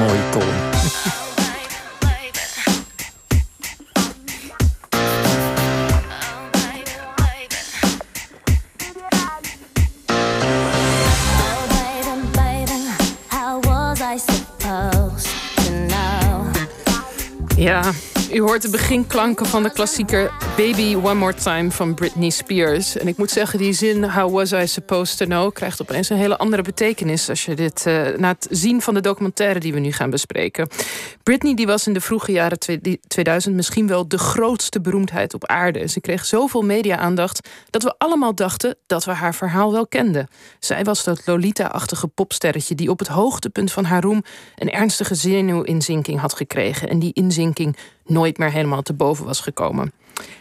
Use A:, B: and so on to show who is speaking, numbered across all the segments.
A: もう
B: 行こう。U hoort de beginklanken van de klassieker Baby One More Time van Britney Spears. En ik moet zeggen, die zin How Was I Supposed to Know krijgt opeens een hele andere betekenis als je dit uh, na het zien van de documentaire die we nu gaan bespreken. Britney die was in de vroege jaren 2000 misschien wel de grootste beroemdheid op aarde. Ze kreeg zoveel media-aandacht dat we allemaal dachten dat we haar verhaal wel kenden. Zij was dat Lolita-achtige popsterretje die op het hoogtepunt van haar roem een ernstige zenuwinzinking had gekregen. En die inzinking nooit meer helemaal te boven was gekomen.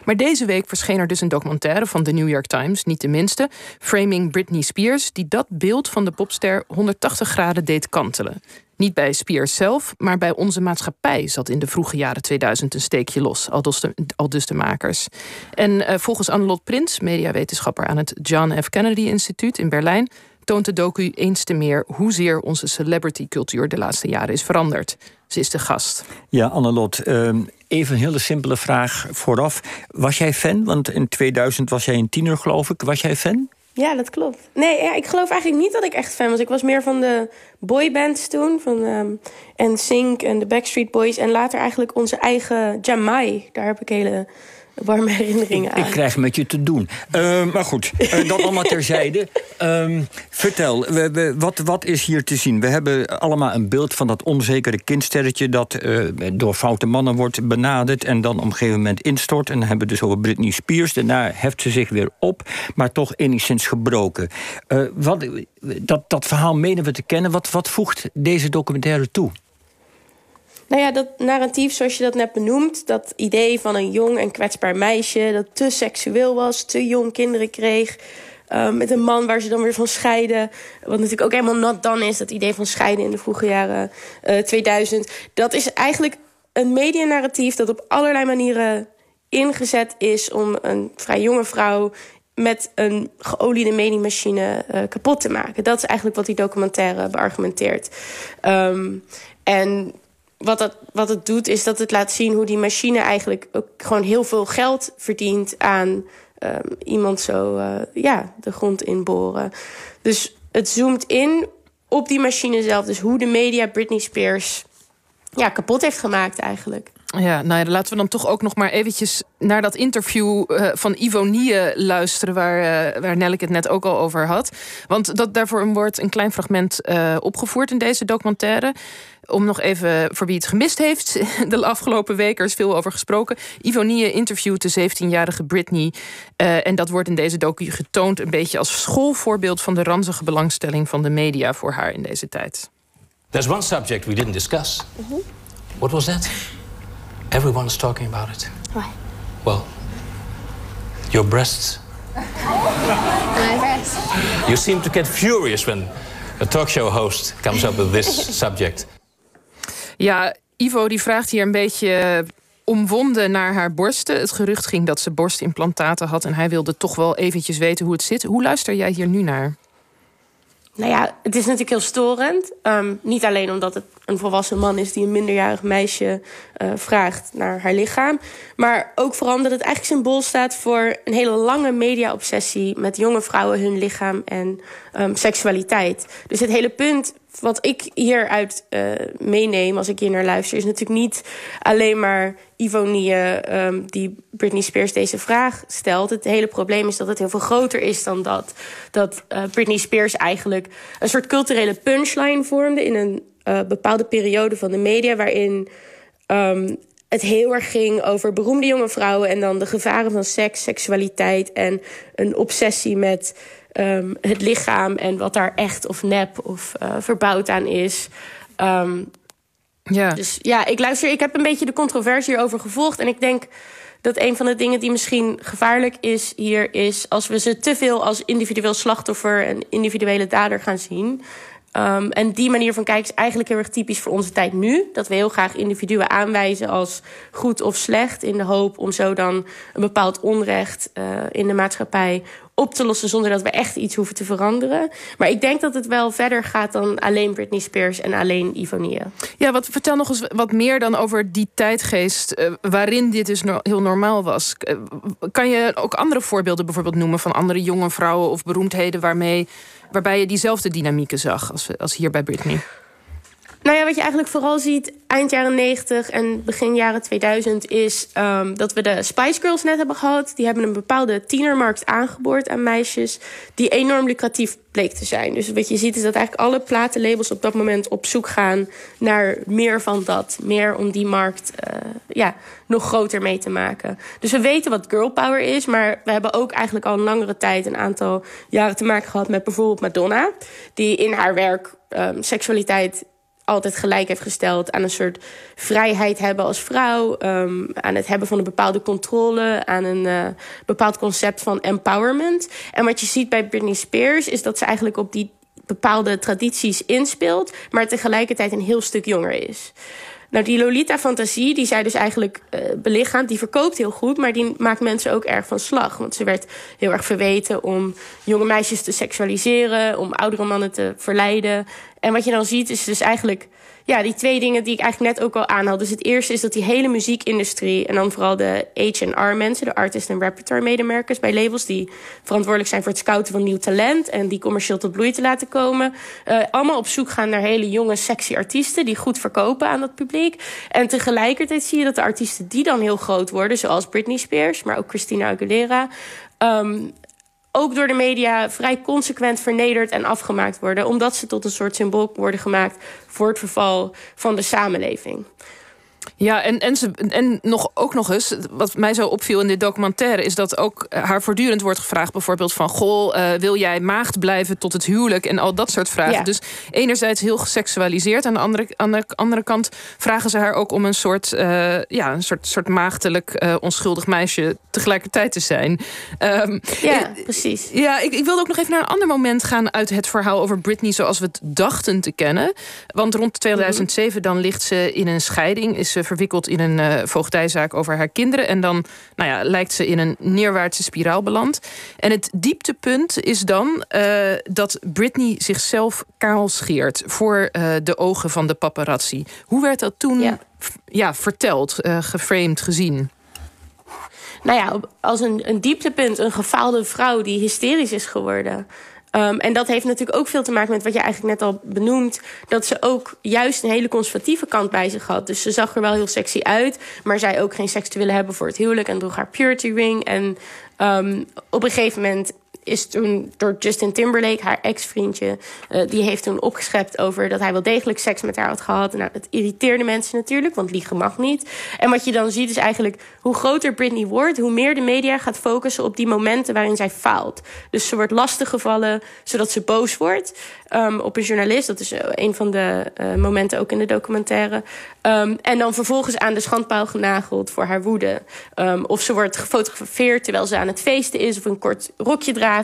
B: Maar deze week verscheen er dus een documentaire van de New York Times, niet de minste, Framing Britney Spears, die dat beeld van de popster 180 graden deed kantelen. Niet bij Spears zelf, maar bij onze maatschappij zat in de vroege jaren 2000 een steekje los, al dus de, dus makers. En uh, volgens Annelot Prins, mediawetenschapper aan het John F. Kennedy Instituut in Berlijn, toont de docu eens te meer hoezeer onze celebrity cultuur de laatste jaren is veranderd. Ze is de gast.
A: Ja, Annelot, ehm, even een hele simpele vraag vooraf. Was jij fan? Want in 2000 was jij een tiener, geloof ik. Was jij fan?
C: Ja, dat klopt. Nee, ja, ik geloof eigenlijk niet dat ik echt fan was. Ik was meer van de boybands toen. Van um, NSYNC en de Backstreet Boys. En later eigenlijk onze eigen Jamai. Daar heb ik hele warme herinneringen aan.
A: Ik krijg met je te doen. Uh, maar goed, uh, dat allemaal terzijde. Um, vertel, we, we, wat, wat is hier te zien? We hebben allemaal een beeld van dat onzekere kindsterretje... dat uh, door foute mannen wordt benaderd en dan op een gegeven moment instort. En dan hebben we dus over Britney Spears. Daarna heft ze zich weer op, maar toch enigszins gebroken. wat, dat, dat verhaal menen we te kennen. Wat, wat voegt deze documentaire toe?
C: Nou ja, dat narratief zoals je dat net benoemt... dat idee van een jong en kwetsbaar meisje... dat te seksueel was, te jong kinderen kreeg... Uh, met een man waar ze dan weer van scheiden. Wat natuurlijk ook helemaal not done is. Dat idee van scheiden in de vroege jaren uh, eh, 2000. Dat is eigenlijk een medianarratief dat op allerlei manieren ingezet is... om een vrij jonge vrouw met een geoliede mediamachine uh, kapot te maken. Dat is eigenlijk wat die documentaire beargumenteert. Um, en wat, dat, wat het doet, is dat het laat zien hoe die machine eigenlijk ook gewoon heel veel geld verdient aan um, iemand zo uh, ja, de grond inboren. Dus het zoomt in op die machine zelf. Dus hoe de media Britney Spears ja, kapot heeft gemaakt eigenlijk.
B: Ja, nou ja, laten we dan toch ook nog maar eventjes naar dat interview uh, van Ivonie luisteren, waar, uh, waar het net ook al over had. Want dat, daarvoor wordt een klein fragment uh, opgevoerd in deze documentaire. Om nog even, voor wie het gemist heeft, de afgelopen weken is veel over gesproken. Ivonie interviewt de 17-jarige Britney. en dat wordt in deze docu getoond een beetje als schoolvoorbeeld van de ranzige belangstelling van de media voor haar in deze tijd.
D: There's one subject we didn't discuss. Mm -hmm. What was that? Everyone's talking about it.
E: Why?
D: Well, your breasts.
E: My breasts.
D: You seem to get furious when a talk show host comes up with this subject.
B: Ja, Ivo die vraagt hier een beetje omwonden naar haar borsten. Het gerucht ging dat ze borstimplantaten had en hij wilde toch wel eventjes weten hoe het zit. Hoe luister jij hier nu naar?
C: Nou ja, het is natuurlijk heel storend. Um, niet alleen omdat het een volwassen man is die een minderjarig meisje uh, vraagt naar haar lichaam. Maar ook vooral omdat het eigenlijk symbool staat voor een hele lange media-obsessie met jonge vrouwen, hun lichaam en um, seksualiteit. Dus het hele punt wat ik hieruit uh, meeneem als ik hier naar luister, is natuurlijk niet alleen maar Ivonie um, die Britney Spears deze vraag stelt. Het hele probleem is dat het heel veel groter is dan dat. Dat uh, Britney Spears eigenlijk een soort culturele punchline vormde in een bepaalde periode van de media, waarin um, het heel erg ging over beroemde jonge vrouwen en dan de gevaren van seks, seksualiteit en een obsessie met um, het lichaam en wat daar echt of nep of uh, verbouwd aan is. Um, ja. Dus ja, ik luister, ik heb een beetje de controversie hierover gevolgd. En ik denk dat een van de dingen die misschien gevaarlijk is hier is als we ze te veel als individueel slachtoffer en individuele dader gaan zien. Um, en die manier van kijken is eigenlijk heel erg typisch voor onze tijd nu. Dat we heel graag individuen aanwijzen als goed of slecht. In de hoop om zo dan een bepaald onrecht uh, in de maatschappij op te lossen zonder dat we echt iets hoeven te veranderen. Maar ik denk dat het wel verder gaat dan alleen Britney Spears en alleen Ivonie.
B: Ja, wat, vertel nog eens wat meer dan over die tijdgeest uh, waarin dit dus heel normaal was. Uh, kan je ook andere voorbeelden bijvoorbeeld noemen van andere jonge vrouwen of beroemdheden waarmee, waarbij je diezelfde dynamieken zag als, als hier bij Britney?
C: Nou ja, wat je eigenlijk vooral ziet eind jaren 90 en begin jaren 2000 is um, dat we de Spice Girls net hebben gehad. Die hebben een bepaalde tienermarkt aangeboord aan meisjes die enorm lucratief bleek te zijn. Dus wat je ziet is dat eigenlijk alle platenlabels op dat moment op zoek gaan naar meer van dat. Meer om die markt uh, ja, nog groter mee te maken. Dus we weten wat girl power is, maar we hebben ook eigenlijk al een langere tijd een aantal jaren te maken gehad met bijvoorbeeld Madonna, die in haar werk um, seksualiteit altijd gelijk heeft gesteld aan een soort vrijheid hebben als vrouw, um, aan het hebben van een bepaalde controle, aan een uh, bepaald concept van empowerment. En wat je ziet bij Britney Spears is dat ze eigenlijk op die bepaalde tradities inspeelt, maar tegelijkertijd een heel stuk jonger is. Nou, die Lolita-fantasie, die zij dus eigenlijk uh, belichaamt... die verkoopt heel goed, maar die maakt mensen ook erg van slag. Want ze werd heel erg verweten om jonge meisjes te seksualiseren... om oudere mannen te verleiden. En wat je dan ziet is dus eigenlijk ja, die twee dingen die ik eigenlijk net ook al aanhaal. Dus het eerste is dat die hele muziekindustrie... en dan vooral de H&R-mensen, de artist- en repertoire-medewerkers... bij labels die verantwoordelijk zijn voor het scouten van nieuw talent... en die commercieel tot bloei te laten komen... Uh, allemaal op zoek gaan naar hele jonge, sexy artiesten... die goed verkopen aan dat publiek. En tegelijkertijd zie je dat de artiesten die dan heel groot worden... zoals Britney Spears, maar ook Christina Aguilera... Um, ook door de media vrij consequent vernederd en afgemaakt worden, omdat ze tot een soort symbool worden gemaakt voor het verval van de samenleving.
B: Ja, en, en, ze, en nog, ook nog eens, wat mij zo opviel in dit documentaire... is dat ook haar voortdurend wordt gevraagd bijvoorbeeld van... goh, uh, wil jij maagd blijven tot het huwelijk? En al dat soort vragen. Ja. Dus enerzijds heel geseksualiseerd. Aan de andere, aan de andere kant vragen ze haar ook om een soort... Uh, ja, een soort, soort maagdelijk uh, onschuldig meisje tegelijkertijd te zijn.
C: Um, ja, precies.
B: Ja, ik, ik wilde ook nog even naar een ander moment gaan... uit het verhaal over Britney zoals we het dachten te kennen. Want rond 2007 mm -hmm. dan ligt ze in een scheiding... is ze verwikkeld in een uh, voogdijzaak over haar kinderen. En dan nou ja, lijkt ze in een neerwaartse spiraal beland. En het dieptepunt is dan uh, dat Britney zichzelf kaal scheert... voor uh, de ogen van de paparazzi. Hoe werd dat toen ja. ja verteld, geframed, gezien?
C: Nou ja, als een, een dieptepunt, een gefaalde vrouw die hysterisch is geworden... Um, en dat heeft natuurlijk ook veel te maken met wat je eigenlijk net al benoemt. Dat ze ook juist een hele conservatieve kant bij zich had. Dus ze zag er wel heel sexy uit. Maar zei ook geen seks te willen hebben voor het huwelijk. En droeg haar purity ring. En um, op een gegeven moment is toen door Justin Timberlake, haar ex-vriendje... Uh, die heeft toen opgeschept over dat hij wel degelijk seks met haar had gehad. Nou, dat irriteerde mensen natuurlijk, want liegen mag niet. En wat je dan ziet is eigenlijk hoe groter Britney wordt... hoe meer de media gaat focussen op die momenten waarin zij faalt. Dus ze wordt lastiggevallen, zodat ze boos wordt um, op een journalist. Dat is een van de uh, momenten ook in de documentaire. Um, en dan vervolgens aan de schandpaal genageld voor haar woede. Um, of ze wordt gefotografeerd terwijl ze aan het feesten is... of een kort rokje draagt.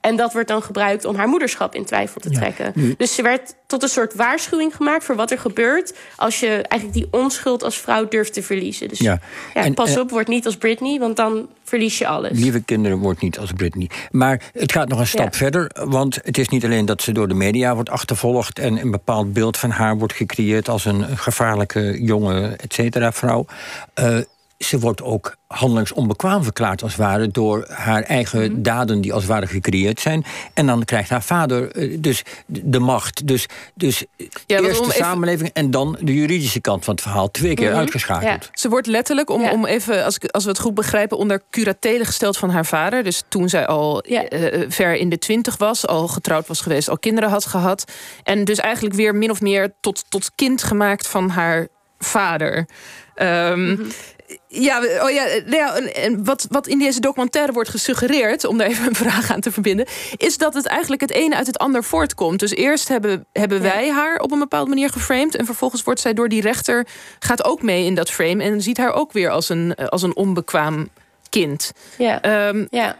C: En dat wordt dan gebruikt om haar moederschap in twijfel te trekken. Ja. Dus ze werd tot een soort waarschuwing gemaakt voor wat er gebeurt... als je eigenlijk die onschuld als vrouw durft te verliezen. Dus ja. ja en, pas op, word niet als Britney, want dan verlies je alles.
A: Lieve kinderen, wordt niet als Britney. Maar het gaat nog een stap ja. verder, want het is niet alleen dat ze door de media wordt achtervolgd... en een bepaald beeld van haar wordt gecreëerd als een gevaarlijke jonge, et cetera, vrouw... Uh, ze wordt ook handelingsonbekwaam verklaard als het ware door haar eigen mm -hmm. daden die als het ware gecreëerd zijn. En dan krijgt haar vader uh, dus de macht. Dus, dus ja, eerst de even... samenleving en dan de juridische kant van het verhaal. Twee keer mm -hmm. uitgeschakeld.
B: Ja. Ze wordt letterlijk, om, ja. om even, als, als we het goed begrijpen, onder curatele gesteld van haar vader. Dus toen zij al uh, ver in de twintig was, al getrouwd was geweest, al kinderen had gehad. En dus eigenlijk weer min of meer tot, tot kind gemaakt van haar vader. Um, mm -hmm. Ja, oh ja, ja en wat, wat in deze documentaire wordt gesuggereerd, om daar even een vraag aan te verbinden, is dat het eigenlijk het ene uit het ander voortkomt. Dus eerst hebben, hebben wij haar op een bepaalde manier geframed, en vervolgens wordt zij door die rechter, gaat ook mee in dat frame en ziet haar ook weer als een, als een onbekwaam kind.
C: Ja.
B: Ehm,
C: ja.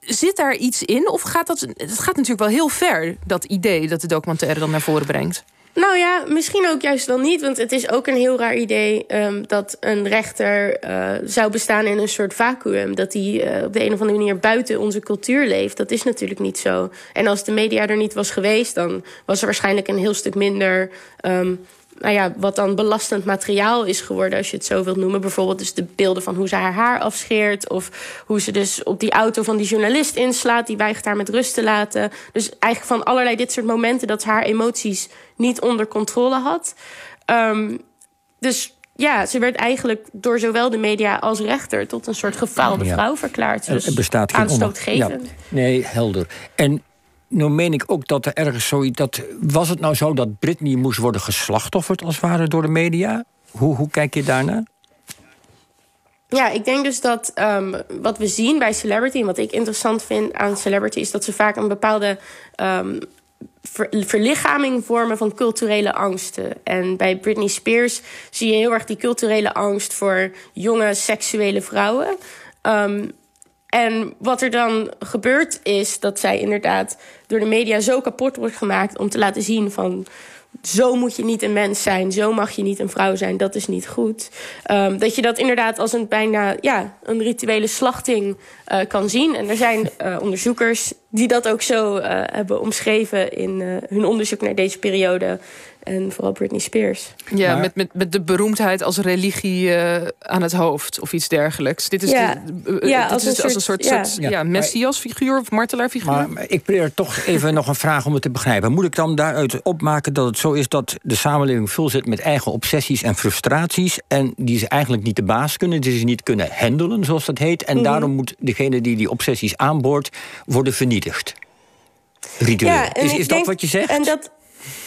B: zit daar iets in? Of gaat dat... Het gaat natuurlijk wel heel ver, dat idee dat de documentaire dan naar voren brengt.
C: Nou ja, misschien ook juist wel niet. Want het is ook een heel raar idee ehm, dat een rechter eh, zou bestaan in een soort vacuüm. Dat hij eh, op de een of andere manier buiten onze cultuur leeft. Dat is natuurlijk niet zo. En als de media er niet was geweest, dan was er waarschijnlijk een heel stuk minder. ehm, nou ja, wat dan belastend materiaal is geworden, als je het zo wilt noemen. Bijvoorbeeld dus de beelden van hoe ze haar haar afscheert. Of hoe ze dus op die auto van die journalist inslaat. Die weigert haar met rust te laten. Dus eigenlijk van allerlei dit soort momenten dat ze haar emoties niet onder controle had. Ehm, dus ja, ze werd eigenlijk door zowel de media als rechter tot een soort gefaalde vrouw verklaard. Dus
A: er bestaat geen
C: aanstootgevend.
A: Ja. Nee, helder. En nou meen ik ook dat er ergens zoiets... Dat, was het nou zo dat Britney moest worden geslachtofferd... als het ware door de media? Hoe, hoe kijk je daarnaar?
C: Ja, ik denk dus dat ehm, wat we zien bij Celebrity... en wat ik interessant vind aan Celebrity... is dat ze vaak een bepaalde ver- verlichaming vormen van culturele angsten. En bij Britney Spears zie je heel erg die culturele angst... voor jonge seksuele vrouwen. Ehm, en wat er dan gebeurt is dat zij inderdaad door de media zo kapot wordt gemaakt... om te laten zien van zo moet je niet een mens zijn, zo mag je niet een vrouw zijn, dat is niet goed. Ehm, dat je dat inderdaad als een bijna ja, een rituele slachting eh, kan zien. En er zijn eh, onderzoekers die dat ook zo eh, hebben omschreven in hun onderzoek naar deze periode. En vooral Britney Spears.
B: Ja,
A: Maar-
B: met, met, met de beroemdheid als religie eh, aan het hoofd of iets dergelijks. Dit is,
C: Ja.
B: de, eh,
C: Ja,
B: dit
C: als
B: is
C: een
B: als een
C: soort-
B: soort,
C: ja.
B: soort
A: Ja,
B: messiasfiguur of martelaarfiguur.
A: Maar maar ik probeer toch even nog een vraag om het te begrijpen. Moet ik dan daaruit opmaken dat het zo is dat de samenleving vol zit met eigen obsessies en frustraties. En die ze eigenlijk niet de baas kunnen, die ze niet kunnen handelen, zoals dat heet. En daarom moet degene die die obsessies aanboort worden vernietigd. Ritueel. is is dat wat je zegt?
C: En dat,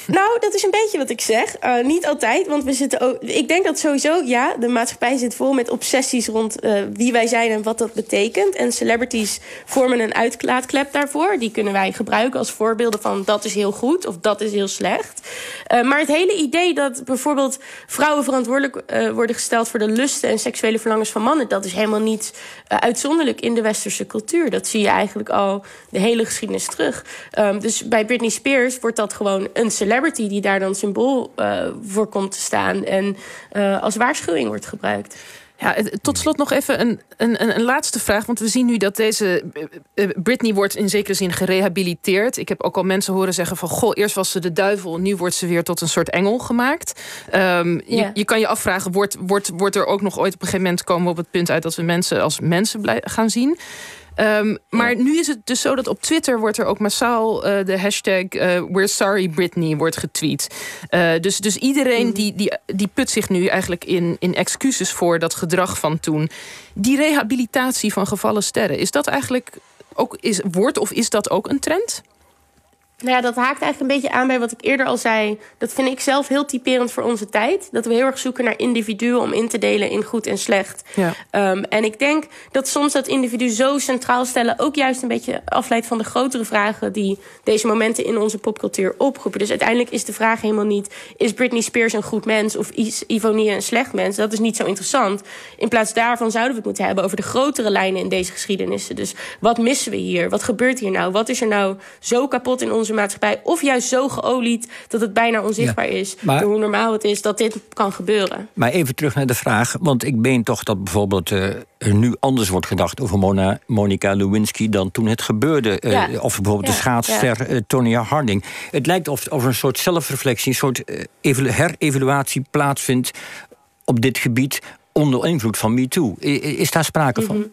C: nou, dat is een beetje wat ik zeg. Eh, niet altijd, want we zitten ook. Ik denk dat sowieso, ja, de maatschappij zit vol met obsessies rond eh, wie wij zijn en wat dat betekent. En celebrities vormen een uitlaatklep daarvoor. Die kunnen wij gebruiken als voorbeelden van dat is heel goed of dat is heel slecht. Eh, maar het hele idee dat bijvoorbeeld vrouwen verantwoordelijk worden gesteld voor de lusten en seksuele verlangens van mannen, dat is helemaal niet uitzonderlijk in de westerse cultuur. Dat zie je eigenlijk al de hele geschiedenis terug. Ehm, dus bij Britney Spears wordt dat gewoon een celebrity die daar dan symbool eh, voor komt te staan en eh, als waarschuwing wordt gebruikt.
B: Ja, tot slot nog even een, een, een, laatste vraag. Want we zien nu dat deze eh, Britney wordt in zekere zin gerehabiliteerd. Ik heb ook al mensen horen zeggen van... goh, eerst was ze de duivel, nu wordt ze weer tot een soort engel gemaakt. Ehm, je,
C: Ja.
B: je kan je afvragen, wordt, wordt, wordt er ook nog ooit op een gegeven moment... komen we op het punt uit dat we mensen als mensen blij- gaan zien... Ehm, maar nu is het dus zo dat op Twitter wordt er ook massaal eh, de hashtag eh, We're Sorry Britney wordt getweet. Eh, dus, dus iedereen die, die, die put zich nu eigenlijk in, in excuses voor dat gedrag van toen. Die rehabilitatie van gevallen sterren, is dat eigenlijk ook, is, wordt of is dat ook een trend?
C: Nou ja, dat haakt eigenlijk een beetje aan bij wat ik eerder al zei. Dat vind ik zelf heel typerend voor onze tijd. Dat we heel erg zoeken naar individuen om in te delen in goed en slecht.
B: Ja.
C: Ehm, en ik denk dat soms dat individu zo centraal stellen ook juist een beetje afleidt van de grotere vragen die deze momenten in onze popcultuur oproepen. Dus uiteindelijk is de vraag helemaal niet: is Britney Spears een goed mens of is Ivonie een slecht mens? Dat is niet zo interessant. In plaats daarvan zouden we het moeten hebben over de grotere lijnen in deze geschiedenissen. Dus wat missen we hier? Wat gebeurt hier nou? Wat is er nou zo kapot in onze maatschappij? Of juist zo geolied dat het bijna onzichtbaar is.
A: maar-
C: hoe normaal het is dat dit kan gebeuren.
A: Maar even terug naar de vraag. Want ik meen toch dat bijvoorbeeld eh, er nu anders wordt gedacht over Mona, Monica Lewinsky dan toen het gebeurde. Eh,
C: Ja.
A: Of bijvoorbeeld de schaatsster eh, Tonya Harding. Het lijkt of, of er een soort zelfreflectie, een soort herevaluatie plaatsvindt op dit gebied onder invloed van MeToo. Is daar sprake
C: Mhm.
A: van?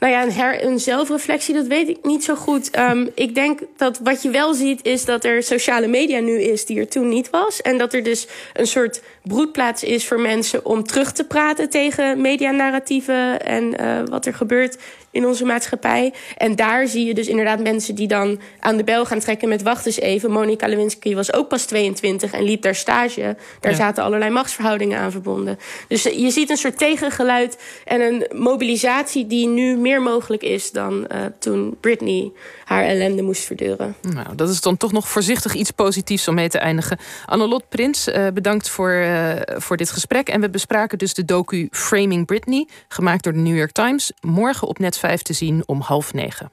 C: Nou ja, een, zelfreflectie, dat weet ik niet zo goed. Ehm, ik denk dat wat je wel ziet, is dat er sociale media nu is die er toen niet was. En dat er dus een soort broedplaats is voor mensen om terug te praten tegen medianarratieven en eh, wat er gebeurt in onze maatschappij. En daar zie je dus inderdaad mensen die dan aan de bel gaan trekken met wacht eens even. Monica Lewinsky was ook pas 22 en liep daar stage. Daar zaten allerlei machtsverhoudingen aan verbonden. Dus je ziet een soort tegengeluid en een mobilisatie die nu meer mogelijk is dan uh, toen Britney haar ellende moest verduren.
B: Nou, dat is dan toch nog voorzichtig iets positiefs om mee te eindigen. Annelot Prins, uh, bedankt voor, uh, voor dit gesprek. En we bespraken dus de docu Framing Britney, gemaakt door de New York Times. Morgen op net 5 te zien om half negen.